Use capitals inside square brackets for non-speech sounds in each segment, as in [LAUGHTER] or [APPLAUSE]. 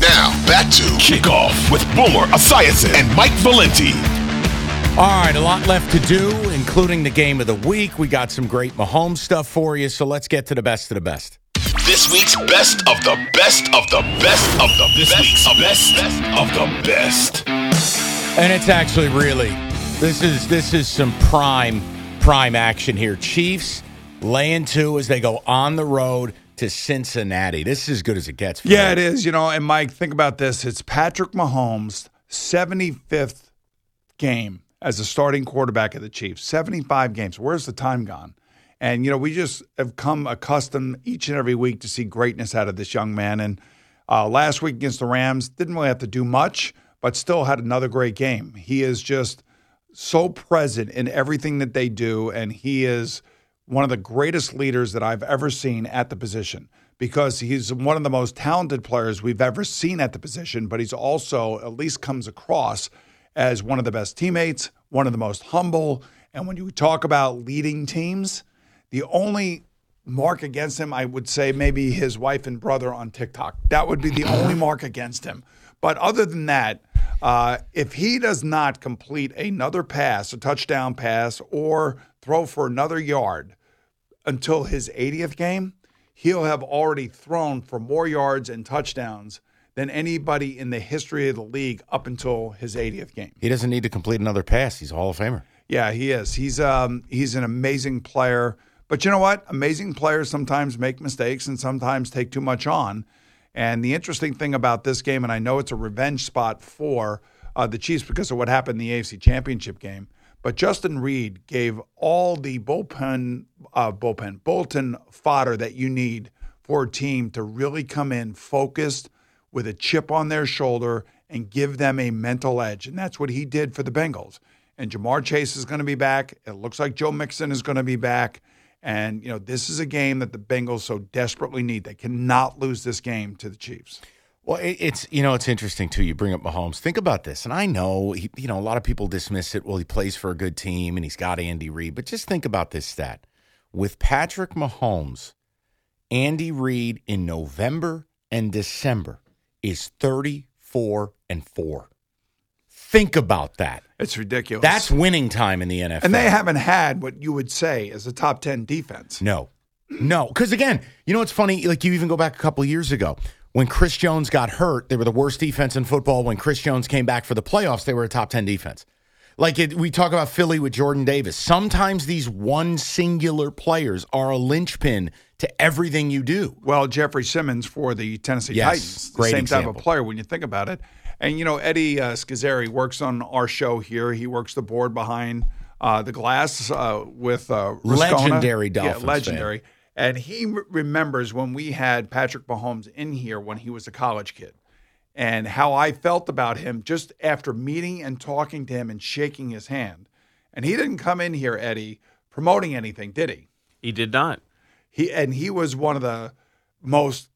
Now, back to Kickoff with Boomer Esiason and Mike Valenti. All right, a lot left to do, including the game of the week. We got some great Mahomes stuff for you, so let's get to the best of the best. This week's best of the best of the best of the this best week's of best, best of the best. And it's actually really this is this is some prime prime action here. Chiefs laying two as they go on the road to Cincinnati. This is as good as it gets. yeah, them. it is. You know, and Mike, think about this. It's Patrick Mahomes' 75th game as a starting quarterback of the Chiefs. 75 games. Where's the time gone? And, you know, we just have come accustomed each and every week to see greatness out of this young man. And uh, last week against the Rams, didn't really have to do much, but still had another great game. He is just so present in everything that they do. And he is one of the greatest leaders that I've ever seen at the position because he's one of the most talented players we've ever seen at the position, but he's also at least comes across as one of the best teammates, one of the most humble. And when you talk about leading teams, the only mark against him, I would say maybe his wife and brother on TikTok. That would be the only [LAUGHS] mark against him. But other than that, uh, if he does not complete another pass, a touchdown pass, or throw for another yard until his 80th game, he'll have already thrown for more yards and touchdowns than anybody in the history of the league up until his 80th game. He doesn't need to complete another pass. He's a Hall of Famer. Yeah, he is. He's um, he's an amazing player. But you know what? Amazing players sometimes make mistakes and sometimes take too much on. And the interesting thing about this game, and I know it's a revenge spot for uh, the Chiefs because of what happened in the AFC Championship game, but Justin Reid gave all the bullpen, uh, bullpen, fodder that you need for a team to really come in focused with a chip on their shoulder and give them a mental edge. And that's what he did for the Bengals. And Ja'Marr Chase is going to be back. It looks like Joe Mixon is going to be back. And, you know, this is a game that the Bengals so desperately need. They cannot lose this game to the Chiefs. Well, it's you know it's interesting too. You bring up Mahomes. Think about this, and I know he, you know a lot of people dismiss it. Well, he plays for a good team and he's got Andy Reid, but just think about this stat: with Patrick Mahomes, Andy Reid in November and December is thirty-four and four. Think about that. It's ridiculous. That's winning time in the NFL. And they haven't had what you would say is a top 10 defense. No. No. Because again, you know what's funny? Like you even go back a couple years ago. When Chris Jones got hurt, they were the worst defense in football. When Chris Jones came back for the playoffs, they were a top 10 defense. Like it, we talk about Philly with Jordan Davis. Sometimes these one singular players are a linchpin to everything you do. Well, Jeffrey Simmons for the Tennessee yes, Titans, the same example. type of player when you think about it. And you know, Eddie uh, Schizzeri works on our show here. He works the board behind uh, the glass uh, with uh, legendary Dolphins, yeah, legendary. Fan. And he remembers when we had Patrick Mahomes in here when he was a college kid, and how I felt about him just after meeting and talking to him and shaking his hand. And he didn't come in here, Eddie, promoting anything, did he? He did not. He and he was one of the most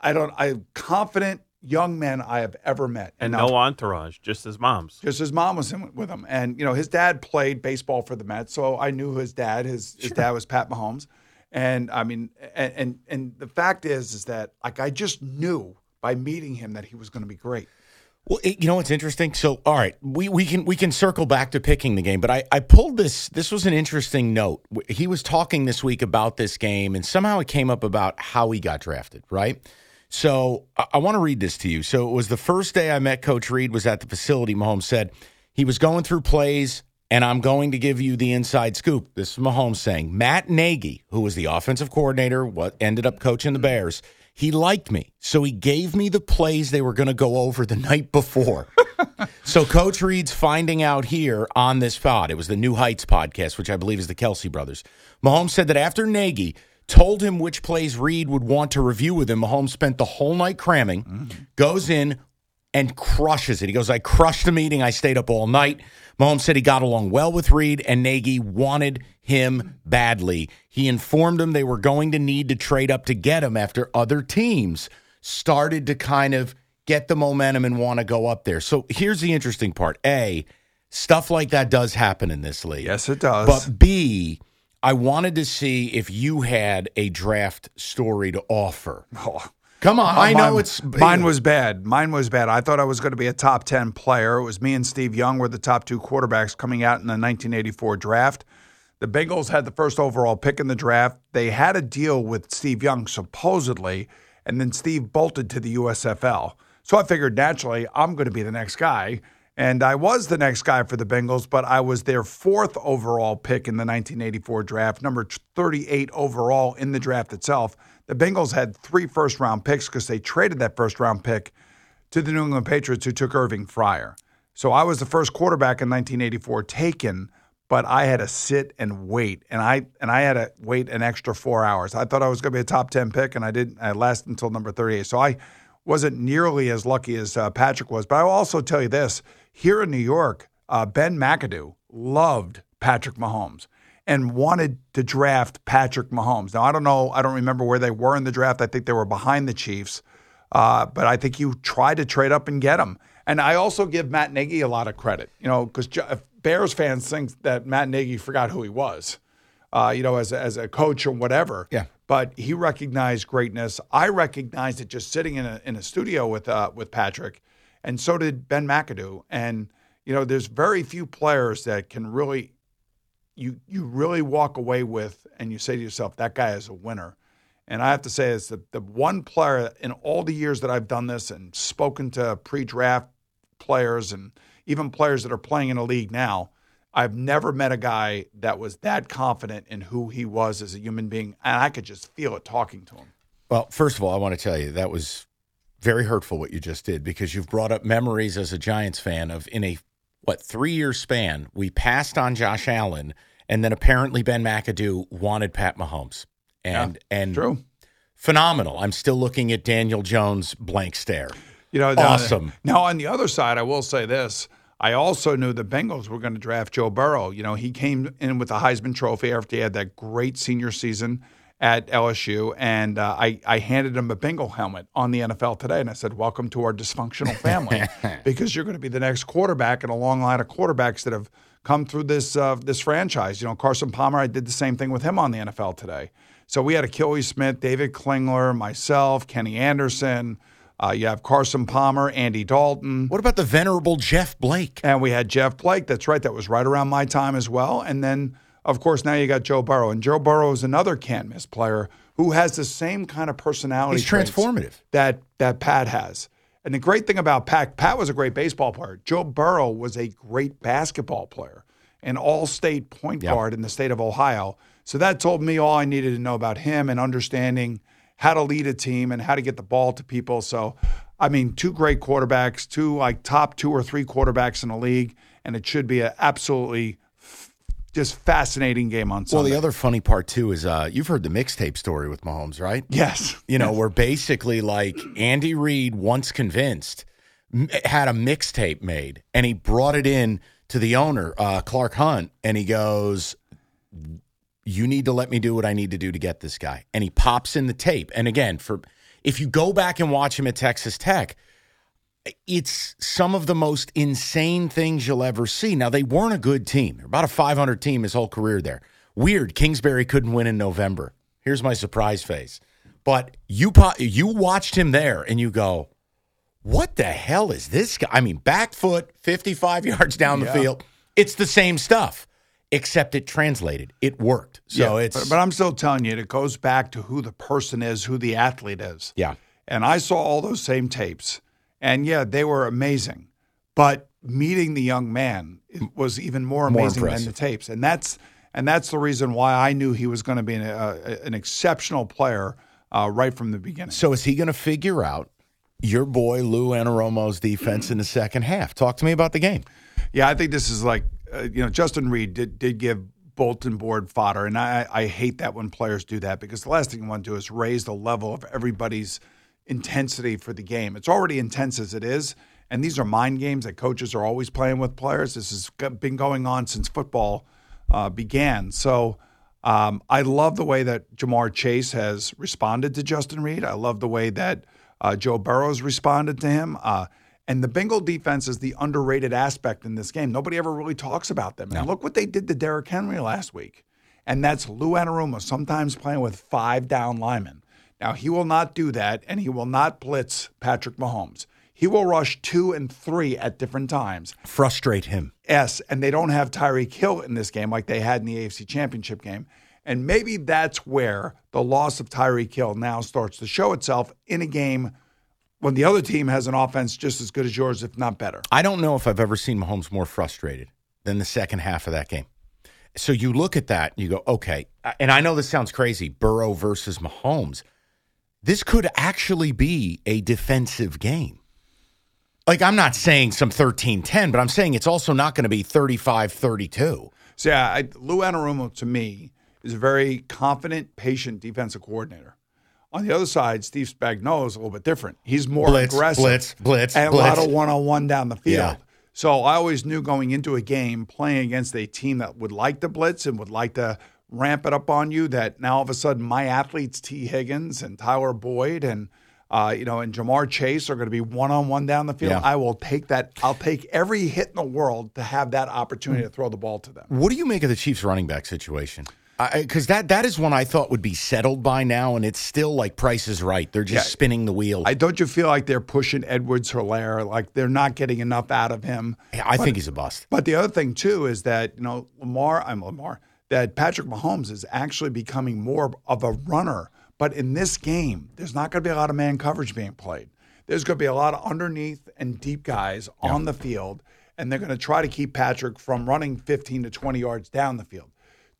I don't I confident young men I have ever met. and now- no entourage, just his mom's. Just his mom was in with him, and you know his dad played baseball for the Mets, so I knew his dad. His his dad was Pat Mahomes, and I mean, and, and and the fact is, is that like I just knew by meeting him that he was going to be great. Well, it, you know what's interesting? So, all right, we, we can we can circle back to picking the game, but I, I pulled this. This was an interesting note. He was talking this week about this game, and somehow it came up about how he got drafted. Right. So I, I want to read this to you. So it was the first day I met Coach Reid. Was at the facility. Mahomes said he was going through plays, and I'm going to give you the inside scoop. This is Mahomes saying Matt Nagy, who was the offensive coordinator, what ended up coaching the Bears. He liked me, so he gave me the plays they were going to go over the [LAUGHS] night before. [LAUGHS] so Coach Reid's finding out here on this pod. It was the New Heights podcast, which I believe is the Kelce brothers. Mahomes said that after Nagy told him which plays Reid would want to review with him, Mahomes spent the whole night cramming, mm. goes in and crushes it. He goes, I crushed the meeting. I stayed up all night. Mahomes said he got along well with Reid, and Nagy wanted him badly. He informed him they were going to need to trade up to get him after other teams started to kind of get the momentum and want to go up there. So here's the interesting part. A, stuff like that does happen in this league. Yes, it does. But B, I wanted to see if you had a draft story to offer. Oh. Come on, oh, I know Oh, Mine- it's mine was bad. Mine was bad. I thought I was going to be a top ten player. It was me and Steve Young were the top two quarterbacks coming out in the 1984 draft. The Bengals had the first overall pick in the draft. They had a deal with Steve Young supposedly, and then Steve bolted to the USFL. So I figured naturally I'm going to be the next guy. And I was the next guy for the Bengals, but I was their fourth overall pick in the 1984 draft, number 38 overall in the draft itself. The Bengals had three first round picks because they traded that first round pick to the New England Patriots, who took Irving Fryar. So I was the first quarterback in 1984 taken, but I had to sit and wait, and I and I had to wait an extra four hours. I thought I was going to be a top 10 pick, and I didn't. I lasted until number 38. So I wasn't nearly as lucky as uh, Patrick was. But I will also tell you this: here in New York, uh, Ben McAdoo loved Patrick Mahomes and wanted to draft Patrick Mahomes. Now I don't know. I don't remember where they were in the draft. I think they were behind the Chiefs. Uh, but I think you tried to trade up and get him. And I also give Matt Nagy a lot of credit, you know, because Bears fans think that Matt Nagy forgot who he was, uh, you know, as a, as a coach or whatever. Yeah. But he recognized greatness. I recognized it just sitting in a in a studio with uh, with Patrick, and so did Ben McAdoo. And you know, there's very few players that can really you you really walk away with, and you say to yourself, that guy is a winner. And I have to say, it's the, the one player in all the years that I've done this and spoken to pre draft players and even players that are playing in a league now, I've never met a guy that was that confident in who he was as a human being. And I could just feel it talking to him. Well, first of all, I want to tell you that was very hurtful what you just did because you've brought up memories as a Giants fan of in a what three year span we passed on Josh Allen and then apparently Ben McAdoo wanted Pat Mahomes and and True. phenomenal. I'm still looking at Daniel Jones blank stare. You know, now- Awesome. Now, on the other side, I will say this. I also knew the Bengals were going to draft Joe Burrow. You know, he came in with the Heisman Trophy after he had that great senior season at LSU, and uh, I, I handed him a Bengal helmet on the NFL today, and I said, "Welcome to our dysfunctional family, [LAUGHS] because you're going to be the next quarterback in a long line of quarterbacks that have come through this uh, this franchise." You know, Carson Palmer, I did the same thing with him on the NFL today. So we had Akili Smith, David Klingler, myself, Kenny Anderson. Uh, you have Carson Palmer, Andy Dalton. What about the venerable Jeff Blake? And we had Jeff Blake. That's right. That was right around my time as well. And then, of course, now you got Joe Burrow. And Joe Burrow is another can't miss player who has the same kind of personality. He's transformative. That that Pat has. And the great thing about Pat, Pat was a great baseball player. Joe Burrow was a great basketball player, an all-state point Yep. guard in the state of Ohio. So that told me all I needed to know about him and understanding how to lead a team and how to get the ball to people. So, I mean, two great quarterbacks, two like top two or three quarterbacks in the league, and it should be an absolutely just fascinating game on Well, the other funny part too is uh, you've heard the mixtape story with Mahomes, right? yes, You know, where basically like Andy Reid, once convinced, had a mixtape made, and he brought it in to the owner, uh, Clark Hunt, and he goes, "You need to let me do what I need to do to get this guy." And he pops in the tape. And again, for if you go back and watch him at Texas Tech, it's some of the most insane things you'll ever see. Now, they weren't a good team. They're about a 500 team his whole career there. Weird. Kingsbury couldn't win in November. Here's my surprise face. But you po- you watched him there and you go, what the hell is this guy? I mean, back foot, 55 [LAUGHS] yards down the Yeah. field. It's the same stuff, except it translated. It worked. So Yeah, it's, But, but I'm still telling you, it goes back to who the person is, who the athlete is. yeah. And I saw all those same tapes. And yeah, they were amazing. But meeting the young man was even more More amazing than the tapes. And that's and that's the reason why I knew he was going to be an, uh, an exceptional player uh, right from the beginning. So is he going to figure out your boy Lou Anarumo's defense in the second half? Talk to me about the game. Yeah, I think this is like uh, you know Justin Reid did did give bulletin board fodder, and I I hate that when players do that because the last thing you want to do is raise the level of everybody's intensity for the game. It's already intense as it is, and these are mind games that coaches are always playing with players. This has been going on since football uh, began. So. Um, I love the way that Ja'Marr Chase has responded to Justin Reid. I love the way that uh, Joe Burrow's responded to him. Uh, and the Bengal defense is the underrated aspect in this game. Nobody ever really talks about them. And look what they did to Derrick Henry last week. And that's Lou Anarumo sometimes playing with five down linemen. Now, he will not do that, and he will not blitz Patrick Mahomes. He will rush two and three at different times. Frustrate him. Yes, and they don't have Tyreek Hill in this game like they had in the AFC Championship game. And maybe that's where the loss of Tyreek Hill now starts to show itself in a game when the other team has an offense just as good as yours, if not better. I don't know if I've ever seen Mahomes more frustrated than the second half of that game. So you look at that and you go, okay. And I know this sounds crazy Burrow versus Mahomes. This could actually be a defensive game. Like, I'm not saying some 13 10, but I'm saying it's also not going to be 35 32. So, yeah, I, Lou Anarumo to me is a very confident, patient defensive coordinator. On the other side, Steve Spagnuolo is a little bit different. He's more Blitz, aggressive, blitz, blitz, and blitz. a lot of one-on-one down the field. Yeah. So I always knew going into a game playing against a team that would like to blitz and would like to ramp it up on you. That now all of a sudden my athletes Tee Higgins and Tyler Boyd and uh, you know and Ja'Marr Chase are going to be one-on-one down the field. Yeah. I will take that. I'll take every hit in the world to have that opportunity to throw the ball to them. What do you make of the Chiefs running back situation? Because that that is one I thought would be settled by now, and it's still like Price is right. They're just Yeah. spinning the wheel. I don't you feel like they're pushing Edwards Helaire, like they're not getting enough out of him. I think he's a bust. But the other thing too is that you know Lamar, I'm Lamar, that Patrick Mahomes is actually becoming more of a runner. But in this game, there's not going to be a lot of man coverage being played. There's going to be a lot of underneath and deep guys on the field, and they're going to try to keep Patrick from running 15 to 20 yards down the field.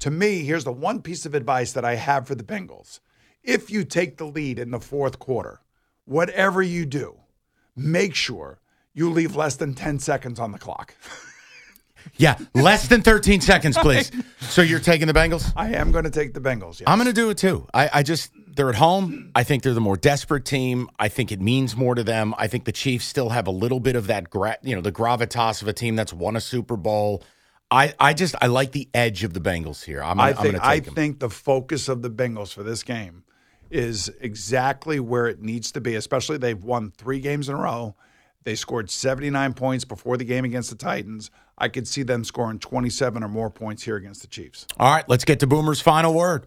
To me, here's the one piece of advice that I have for the Bengals. If you take the lead in the fourth quarter, whatever you do, make sure you leave less than 10 seconds on the clock. [LAUGHS] Yeah, less than 13 seconds, [LAUGHS] please. So you're taking the Bengals? I am going to take the Bengals. Yes. I'm going to do it too. I, I just, they're at home. I think they're the more desperate team. I think it means more to them. I think the Chiefs still have a little bit of that, gra- you know, the gravitas of a team that's won a Super Bowl. I, I just, I like the edge of the Bengals here. I'm, I I'm think going to I them. think the focus of the Bengals for this game is exactly where it needs to be. Especially they've won three games in a row. They scored 79 points before the game against the Titans. I could see them scoring 27 or more points here against the Chiefs. All right, let's get to Boomer's final word.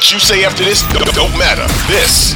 What you say after this don't matter. This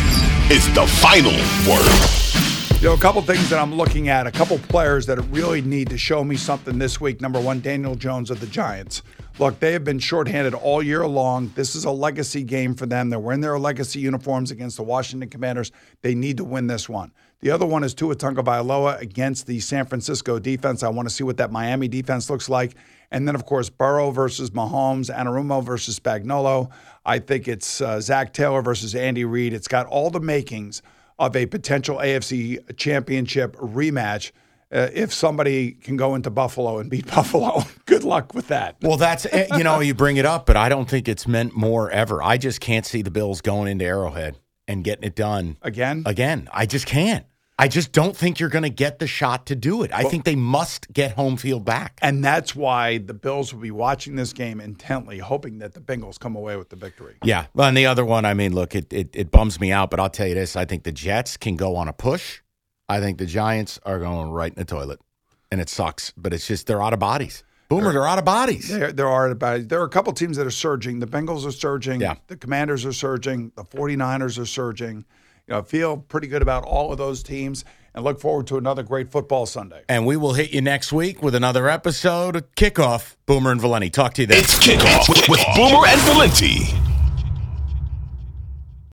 is the final word. You know, a couple things that I'm looking at, a couple players that really need to show me something this week. Number one, Daniel Jones of the Giants. Look, they have been shorthanded all year long. This is a legacy game for them. They're wearing their legacy uniforms against the Washington Commanders. They need to win this one. The other one is Tua Tagovailoa against the San Francisco defense. I want to see what that Miami defense looks like. And then, of course, Burrow versus Mahomes, Anarumo versus Spagnuolo. I think it's uh, Zac Taylor versus Andy Reid. It's got all the makings of a potential AFC championship rematch. Uh, if somebody can go into Buffalo and beat [LAUGHS] Buffalo, good luck with that. Well, that's eh, you know you bring it up, but I don't think it's meant more ever. I just can't see the Bills going into Arrowhead and getting it done again. Again, I just can't. I just don't think you're going to get the shot to do it. I Well- think they must get home field back. And that's why the Bills will be watching this game intently, hoping that the Bengals come away with the victory. Yeah. Well, and the other one, I mean, look, it, it it bums me out, but I'll tell you this: I think the Jets can go on a push. I think the Giants are going right in the toilet, and it sucks. But it's just they're out of bodies. Boomer, they're out of bodies. There, there are about there are a couple teams that are surging. The Bengals are surging. Yeah. The Commanders are surging. The 49ers are surging. You know, I feel pretty good about all of those teams and look forward to another great football Sunday. And we will hit you next week with another episode of Kickoff. Boomer and Valenti. Talk to you then. It's kickoff with, with Boomer and Valenti.